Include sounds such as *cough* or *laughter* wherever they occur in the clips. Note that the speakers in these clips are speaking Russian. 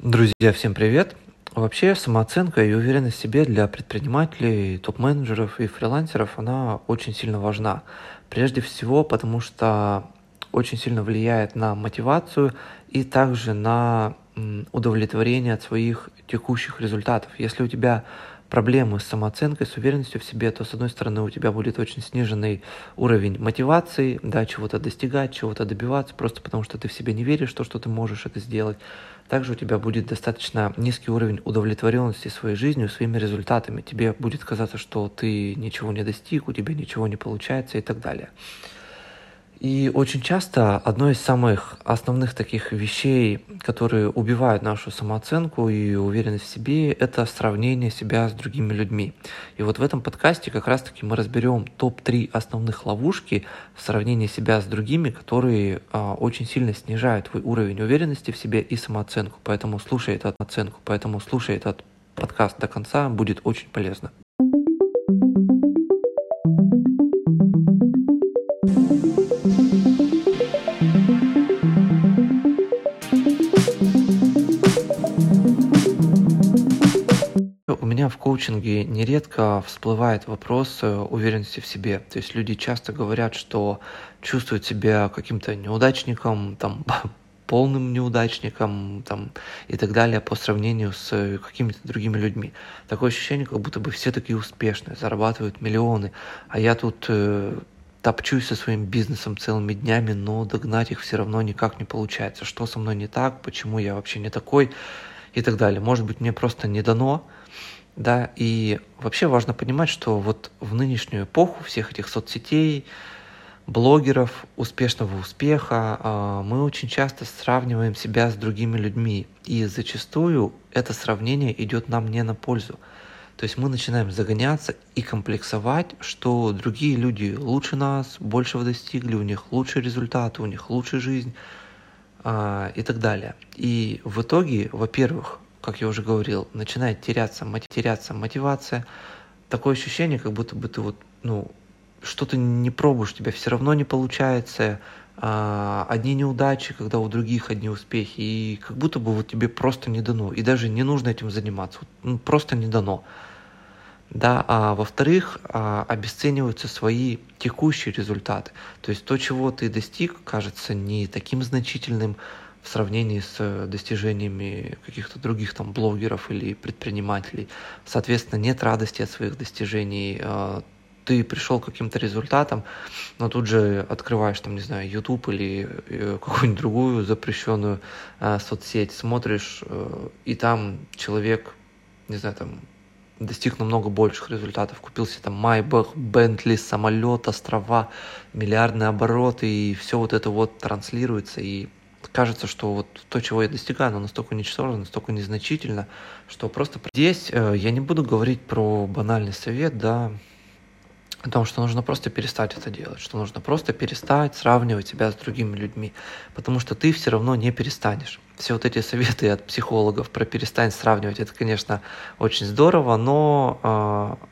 Друзья, всем привет! Вообще самооценка и уверенность в себе для предпринимателей, топ-менеджеров и фрилансеров, она очень сильно важна. Прежде всего, потому что очень сильно влияет на мотивацию и также на удовлетворение от своих текущих результатов. Если у тебя проблемы с самооценкой, с уверенностью в себе, то, с одной стороны, у тебя будет очень сниженный уровень мотивации, да, чего-то достигать, чего-то добиваться, просто потому что ты в себе не веришь, что, что ты можешь это сделать. Также у тебя будет достаточно низкий уровень удовлетворенности своей жизнью, своими результатами. Тебе будет казаться, что ты ничего не достиг, у тебя ничего не получается и так далее. И очень часто одно из самых основных таких вещей, которые убивают нашу самооценку и уверенность в себе, это сравнение себя с другими людьми. И вот в этом подкасте как раз-таки мы разберем топ-3 основных ловушки в сравнении себя с другими, которые а, очень сильно снижают твой уровень уверенности в себе и самооценку. Поэтому слушай эту оценку, поэтому слушай этот подкаст до конца, будет очень полезно. В коучинге нередко всплывает вопрос э, уверенности в себе. То есть люди часто говорят, что чувствуют себя каким-то неудачником, там, *laughs* полным неудачником там, и так далее по сравнению с э, какими-то другими людьми. Такое ощущение, как будто бы все такие успешные, зарабатывают миллионы, а я тут э, топчусь со своим бизнесом целыми днями, но догнать их все равно никак не получается. Что со мной не так, почему я вообще не такой и так далее. Может быть, мне просто не дано, да, и вообще важно понимать, что вот в нынешнюю эпоху всех этих соцсетей, блогеров, успешного успеха, а, мы очень часто сравниваем себя с другими людьми. И зачастую это сравнение идет нам не на пользу. То есть мы начинаем загоняться и комплексовать, что другие люди лучше нас, большего достигли, у них лучшие результаты, у них лучшая жизнь а, и так далее. И в итоге, во-первых, как я уже говорил, начинает теряться, теряться мотивация. Такое ощущение, как будто бы ты вот, ну, что-то не пробуешь, тебя все равно не получается, а, одни неудачи, когда у других одни успехи, и как будто бы вот тебе просто не дано, и даже не нужно этим заниматься, ну, просто не дано. Да, а во-вторых, а, обесцениваются свои текущие результаты. То есть то, чего ты достиг, кажется не таким значительным, в сравнении с э, достижениями каких-то других там блогеров или предпринимателей. Соответственно, нет радости от своих достижений. А, ты пришел к каким-то результатам, но тут же открываешь там, не знаю, YouTube или э, какую-нибудь другую запрещенную а, соцсеть, смотришь, э, и там человек, не знаю, там достиг намного больших результатов. Купил себе там Майбах, Бентли, самолет, острова, миллиардные обороты, и все вот это вот транслируется, и кажется, что вот то, чего я достигаю, оно настолько ничтожно, настолько незначительно, что просто здесь э, я не буду говорить про банальный совет, да, о том, что нужно просто перестать это делать, что нужно просто перестать сравнивать себя с другими людьми, потому что ты все равно не перестанешь. Все вот эти советы от психологов про перестань сравнивать, это, конечно, очень здорово, но э,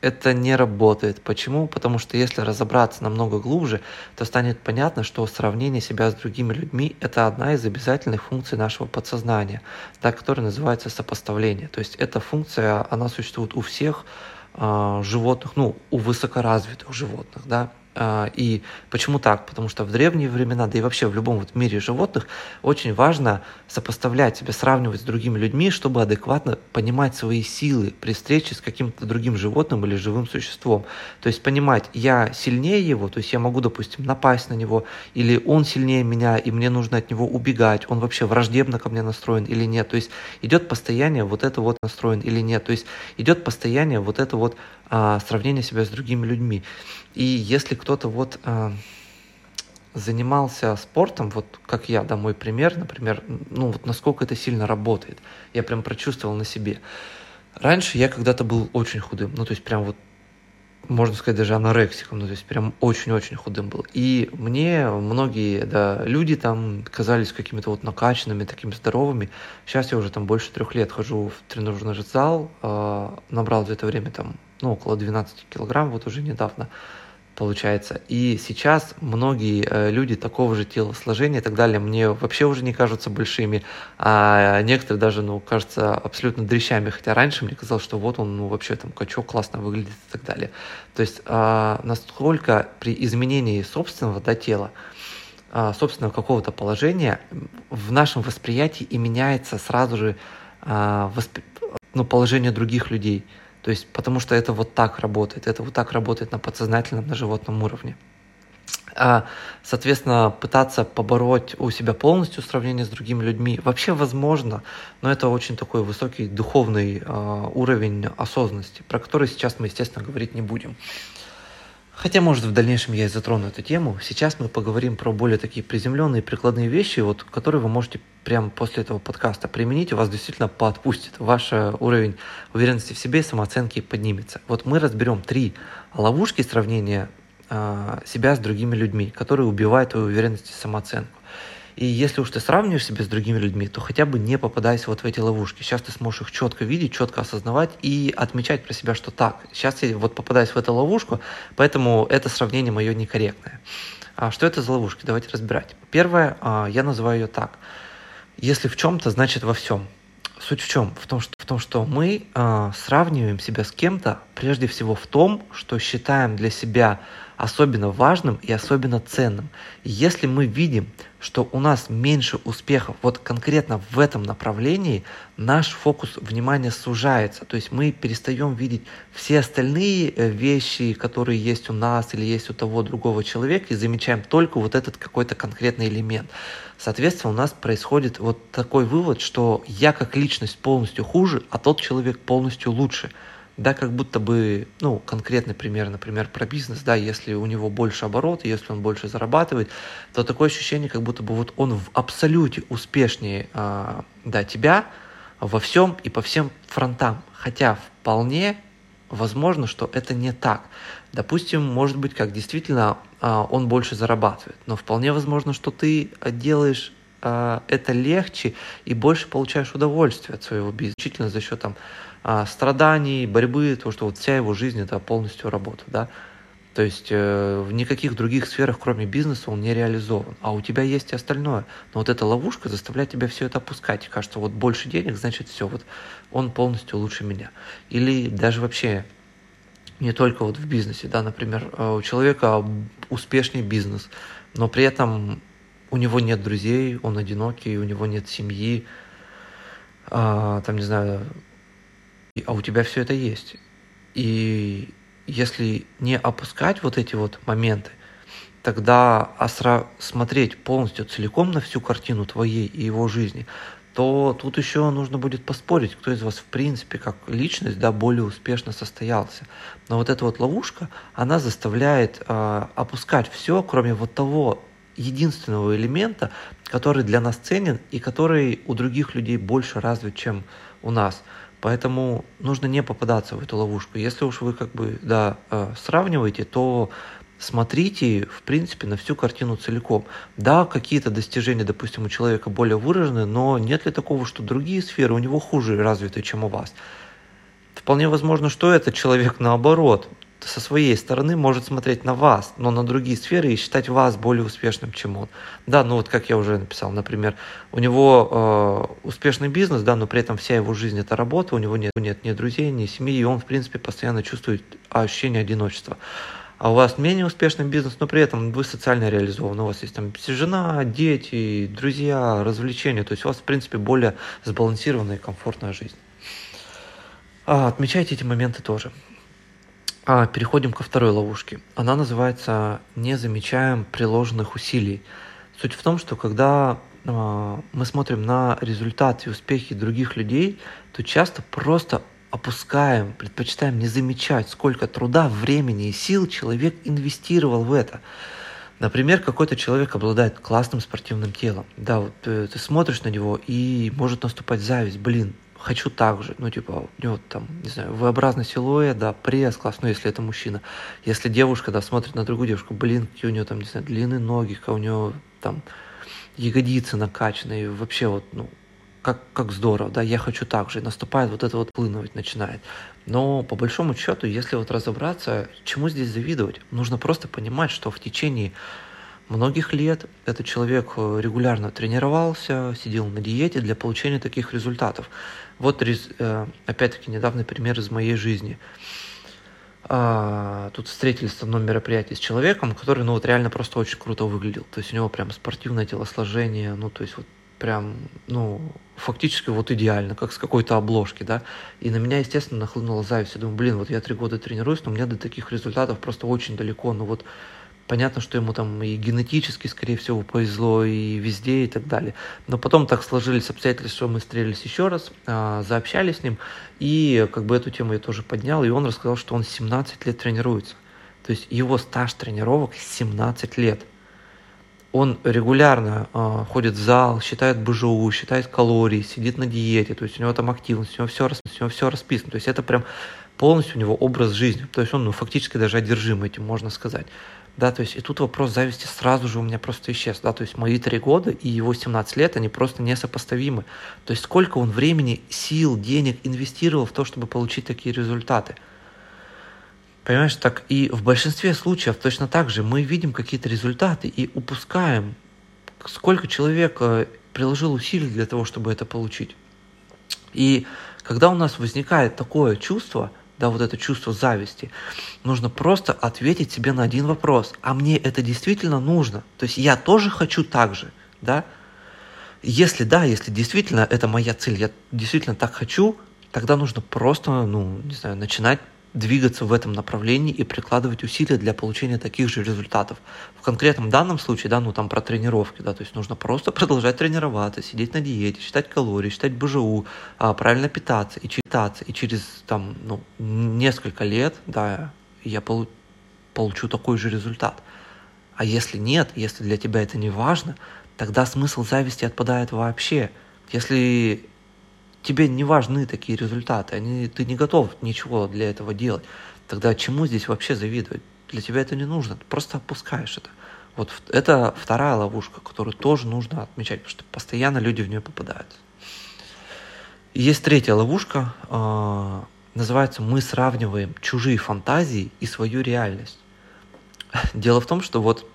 это не работает. Почему? Потому что если разобраться намного глубже, то станет понятно, что сравнение себя с другими людьми – это одна из обязательных функций нашего подсознания, да, которая называется сопоставление. То есть эта функция, она существует у всех э, животных, ну, у высокоразвитых животных, да, и почему так? Потому что в древние времена, да и вообще в любом вот мире животных, очень важно сопоставлять себя, сравнивать с другими людьми, чтобы адекватно понимать свои силы при встрече с каким-то другим животным или живым существом. То есть понимать, я сильнее его, то есть я могу, допустим, напасть на него, или он сильнее меня, и мне нужно от него убегать, он вообще враждебно ко мне настроен или нет. То есть идет постояние вот это вот настроен или нет. То есть идет постояние вот это вот а, сравнение себя с другими людьми. И если кто-то вот а, занимался спортом, вот как я, да, мой пример, например, ну вот насколько это сильно работает, я прям прочувствовал на себе. Раньше я когда-то был очень худым, ну то есть прям вот можно сказать, даже анорексиком, ну, то есть прям очень-очень худым был. И мне многие да, люди там казались какими-то вот накачанными, такими здоровыми. Сейчас я уже там больше трех лет хожу в тренажерный зал, э, набрал за это время там, ну, около 12 килограмм, вот уже недавно получается. И сейчас многие э, люди такого же телосложения и так далее мне вообще уже не кажутся большими, а некоторые даже, ну, кажутся абсолютно дрещами, хотя раньше мне казалось, что вот он, ну, вообще там качок классно выглядит и так далее. То есть а, насколько при изменении собственного да, тела, а, собственного какого-то положения в нашем восприятии и меняется сразу же а, воспри... ну, положение других людей. То есть, потому что это вот так работает, это вот так работает на подсознательном, на животном уровне. А, соответственно, пытаться побороть у себя полностью сравнение с другими людьми вообще возможно, но это очень такой высокий духовный а, уровень осознанности, про который сейчас мы, естественно, говорить не будем. Хотя, может, в дальнейшем я и затрону эту тему. Сейчас мы поговорим про более такие приземленные прикладные вещи, вот, которые вы можете прямо после этого подкаста применить, и вас действительно поотпустит. Ваш э, уровень уверенности в себе и самооценки поднимется. Вот мы разберем три ловушки сравнения э, себя с другими людьми, которые убивают твою уверенность и самооценку. И если уж ты сравниваешь себя с другими людьми, то хотя бы не попадайся вот в эти ловушки. Сейчас ты сможешь их четко видеть, четко осознавать и отмечать про себя, что так, сейчас я вот попадаюсь в эту ловушку, поэтому это сравнение мое некорректное. А что это за ловушки? Давайте разбирать. Первое, а, я называю ее так. Если в чем-то, значит во всем. Суть в чем? В том, что, в том, что мы э, сравниваем себя с кем-то прежде всего в том, что считаем для себя особенно важным и особенно ценным. Если мы видим, что у нас меньше успехов вот конкретно в этом направлении, наш фокус внимания сужается. То есть мы перестаем видеть все остальные э, вещи, которые есть у нас или есть у того другого человека, и замечаем только вот этот какой-то конкретный элемент. Соответственно, у нас происходит вот такой вывод, что я как личность полностью хуже, а тот человек полностью лучше да, как будто бы, ну, конкретный пример, например, про бизнес, да, если у него больше оборот, если он больше зарабатывает, то такое ощущение, как будто бы вот он в абсолюте успешнее, э, да, тебя во всем и по всем фронтам. Хотя вполне возможно, что это не так. Допустим, может быть, как действительно э, он больше зарабатывает, но вполне возможно, что ты делаешь э, это легче и больше получаешь удовольствие от своего бизнеса, исключительно за счет там а, страданий, борьбы, то, что вот вся его жизнь это полностью работа, да. То есть э, в никаких других сферах, кроме бизнеса, он не реализован. А у тебя есть и остальное. Но вот эта ловушка заставляет тебя все это опускать. Кажется, вот больше денег, значит все, вот он полностью лучше меня. Или даже вообще не только вот в бизнесе, да, например, э, у человека успешный бизнес, но при этом у него нет друзей, он одинокий, у него нет семьи, а, там, не знаю, а у тебя все это есть. И если не опускать вот эти вот моменты, тогда осра... смотреть полностью целиком на всю картину твоей и его жизни, то тут еще нужно будет поспорить, кто из вас в принципе как личность да, более успешно состоялся. Но вот эта вот ловушка, она заставляет э, опускать все, кроме вот того единственного элемента, который для нас ценен и который у других людей больше развит, чем у нас. Поэтому нужно не попадаться в эту ловушку. Если уж вы как бы да, э, сравниваете, то смотрите, в принципе, на всю картину целиком. Да, какие-то достижения, допустим, у человека более выражены, но нет ли такого, что другие сферы у него хуже развиты, чем у вас? Вполне возможно, что этот человек наоборот со своей стороны может смотреть на вас, но на другие сферы и считать вас более успешным, чем он. Да, ну вот как я уже написал, например, у него э, успешный бизнес, да, но при этом вся его жизнь это работа, у него нет, нет ни друзей, ни семьи, и он, в принципе, постоянно чувствует ощущение одиночества. А у вас менее успешный бизнес, но при этом вы социально реализованы. У вас есть там жена, дети, друзья, развлечения. То есть у вас, в принципе, более сбалансированная и комфортная жизнь. А, отмечайте эти моменты тоже. А, переходим ко второй ловушке. Она называется «Не замечаем приложенных усилий». Суть в том, что когда э, мы смотрим на результаты и успехи других людей, то часто просто опускаем, предпочитаем не замечать, сколько труда, времени и сил человек инвестировал в это. Например, какой-то человек обладает классным спортивным телом. Да, вот ты, ты смотришь на него и может наступать зависть. Блин, хочу так же. Ну, типа, у него там, не знаю, V-образный силуэт, да, пресс, класс, ну, если это мужчина. Если девушка, да, смотрит на другую девушку, блин, какие у нее там, не знаю, длинные ноги, как у нее там ягодицы накачанные, вообще вот, ну, как, как здорово, да, я хочу так же, и наступает вот это вот плынуть начинает. Но по большому счету, если вот разобраться, чему здесь завидовать, нужно просто понимать, что в течение многих лет этот человек э, регулярно тренировался, сидел на диете для получения таких результатов. Вот э, опять-таки недавний пример из моей жизни. А, тут встретились на одном мероприятии с человеком, который, ну, вот реально просто очень круто выглядел. То есть у него прям спортивное телосложение, ну, то есть вот прям, ну, фактически вот идеально, как с какой-то обложки, да. И на меня, естественно, нахлынула зависть. Я думаю, блин, вот я три года тренируюсь, но мне до таких результатов просто очень далеко. Ну вот понятно, что ему там и генетически, скорее всего, повезло, и везде, и так далее. Но потом так сложились обстоятельства, что мы встретились еще раз, а, заобщались с ним, и как бы эту тему я тоже поднял, и он рассказал, что он 17 лет тренируется. То есть его стаж тренировок 17 лет – он регулярно э, ходит в зал, считает БЖУ, считает калории, сидит на диете, то есть у него там активность, у него все, у него все расписано, то есть это прям полностью у него образ жизни, то есть он ну, фактически даже одержим этим, можно сказать. Да, то есть и тут вопрос зависти сразу же у меня просто исчез, да, то есть мои три года и его 17 лет, они просто несопоставимы. То есть сколько он времени, сил, денег инвестировал в то, чтобы получить такие результаты – Понимаешь, так и в большинстве случаев точно так же мы видим какие-то результаты и упускаем, сколько человек э, приложил усилий для того, чтобы это получить. И когда у нас возникает такое чувство, да, вот это чувство зависти, нужно просто ответить себе на один вопрос. А мне это действительно нужно? То есть я тоже хочу так же, да? Если да, если действительно это моя цель, я действительно так хочу, тогда нужно просто, ну, не знаю, начинать двигаться в этом направлении и прикладывать усилия для получения таких же результатов. В конкретном данном случае, да, ну там про тренировки, да, то есть нужно просто продолжать тренироваться, сидеть на диете, считать калории, считать БЖУ, а, правильно питаться и читаться, и через там, ну, несколько лет, да, я получу, получу такой же результат. А если нет, если для тебя это не важно, тогда смысл зависти отпадает вообще. Если тебе не важны такие результаты, они, ты не готов ничего для этого делать, тогда чему здесь вообще завидовать? Для тебя это не нужно, ты просто опускаешь это. Вот это вторая ловушка, которую тоже нужно отмечать, потому что постоянно люди в нее попадают. есть третья ловушка, э, называется «Мы сравниваем чужие фантазии и свою реальность». *laughs* Дело в том, что вот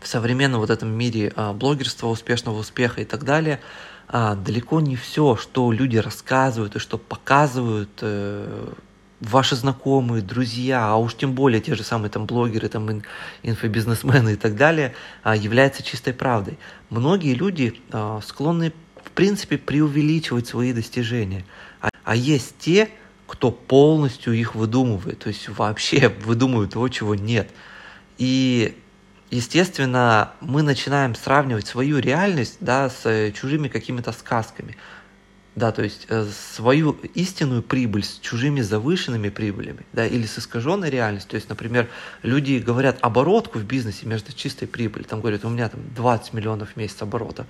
в современном вот этом мире э, блогерства, успешного успеха и так далее – а, далеко не все, что люди рассказывают и что показывают э, ваши знакомые, друзья, а уж тем более те же самые там блогеры, там ин, инфобизнесмены и так далее, а, является чистой правдой. Многие люди а, склонны в принципе преувеличивать свои достижения, а, а есть те, кто полностью их выдумывает, то есть вообще *laughs* выдумывают того, чего нет. И естественно, мы начинаем сравнивать свою реальность да, с э, чужими какими-то сказками. Да, то есть э, свою истинную прибыль с чужими завышенными прибылями, да, или с искаженной реальностью. То есть, например, люди говорят оборотку в бизнесе между чистой прибылью. Там говорят, у меня там 20 миллионов в месяц оборота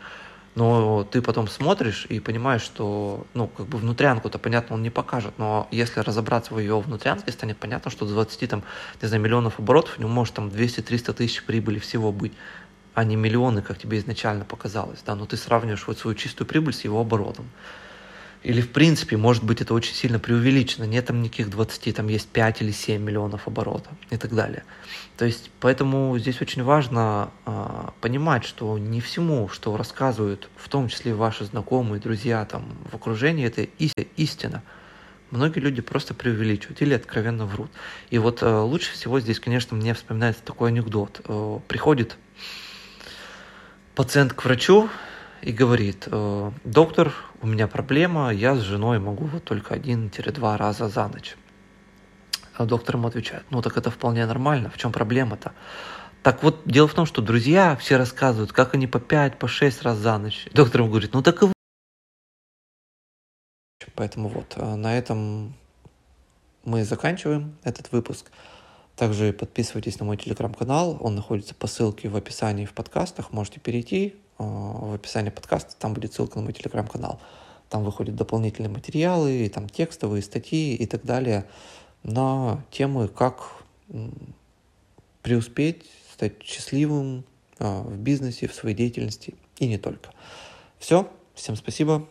но ты потом смотришь и понимаешь, что, ну, как бы внутрянку-то, понятно, он не покажет, но если разобраться в ее внутрянке, станет понятно, что 20, там, не знаю, миллионов оборотов у него может там 200-300 тысяч прибыли всего быть, а не миллионы, как тебе изначально показалось, да, но ты сравниваешь вот свою чистую прибыль с его оборотом. Или, в принципе, может быть, это очень сильно преувеличено. Нет там никаких 20, там есть 5 или 7 миллионов оборотов и так далее. То есть, поэтому здесь очень важно э, понимать, что не всему, что рассказывают, в том числе ваши знакомые, друзья там в окружении, это истина. Многие люди просто преувеличивают или откровенно врут. И вот э, лучше всего здесь, конечно, мне вспоминается такой анекдот. Э, приходит пациент к врачу и говорит, э, доктор, у меня проблема, я с женой могу вот только один-два раза за ночь. А доктор ему отвечает, ну так это вполне нормально, в чем проблема-то? Так вот, дело в том, что друзья все рассказывают, как они по 5, по 6 раз за ночь. Доктор ему говорит, ну так и вы. Поэтому вот, э, на этом мы заканчиваем этот выпуск. Также подписывайтесь на мой телеграм-канал, он находится по ссылке в описании в подкастах, можете перейти, в описании подкаста, там будет ссылка на мой телеграм-канал. Там выходят дополнительные материалы, там текстовые статьи и так далее на темы, как преуспеть, стать счастливым э, в бизнесе, в своей деятельности и не только. Все, всем спасибо,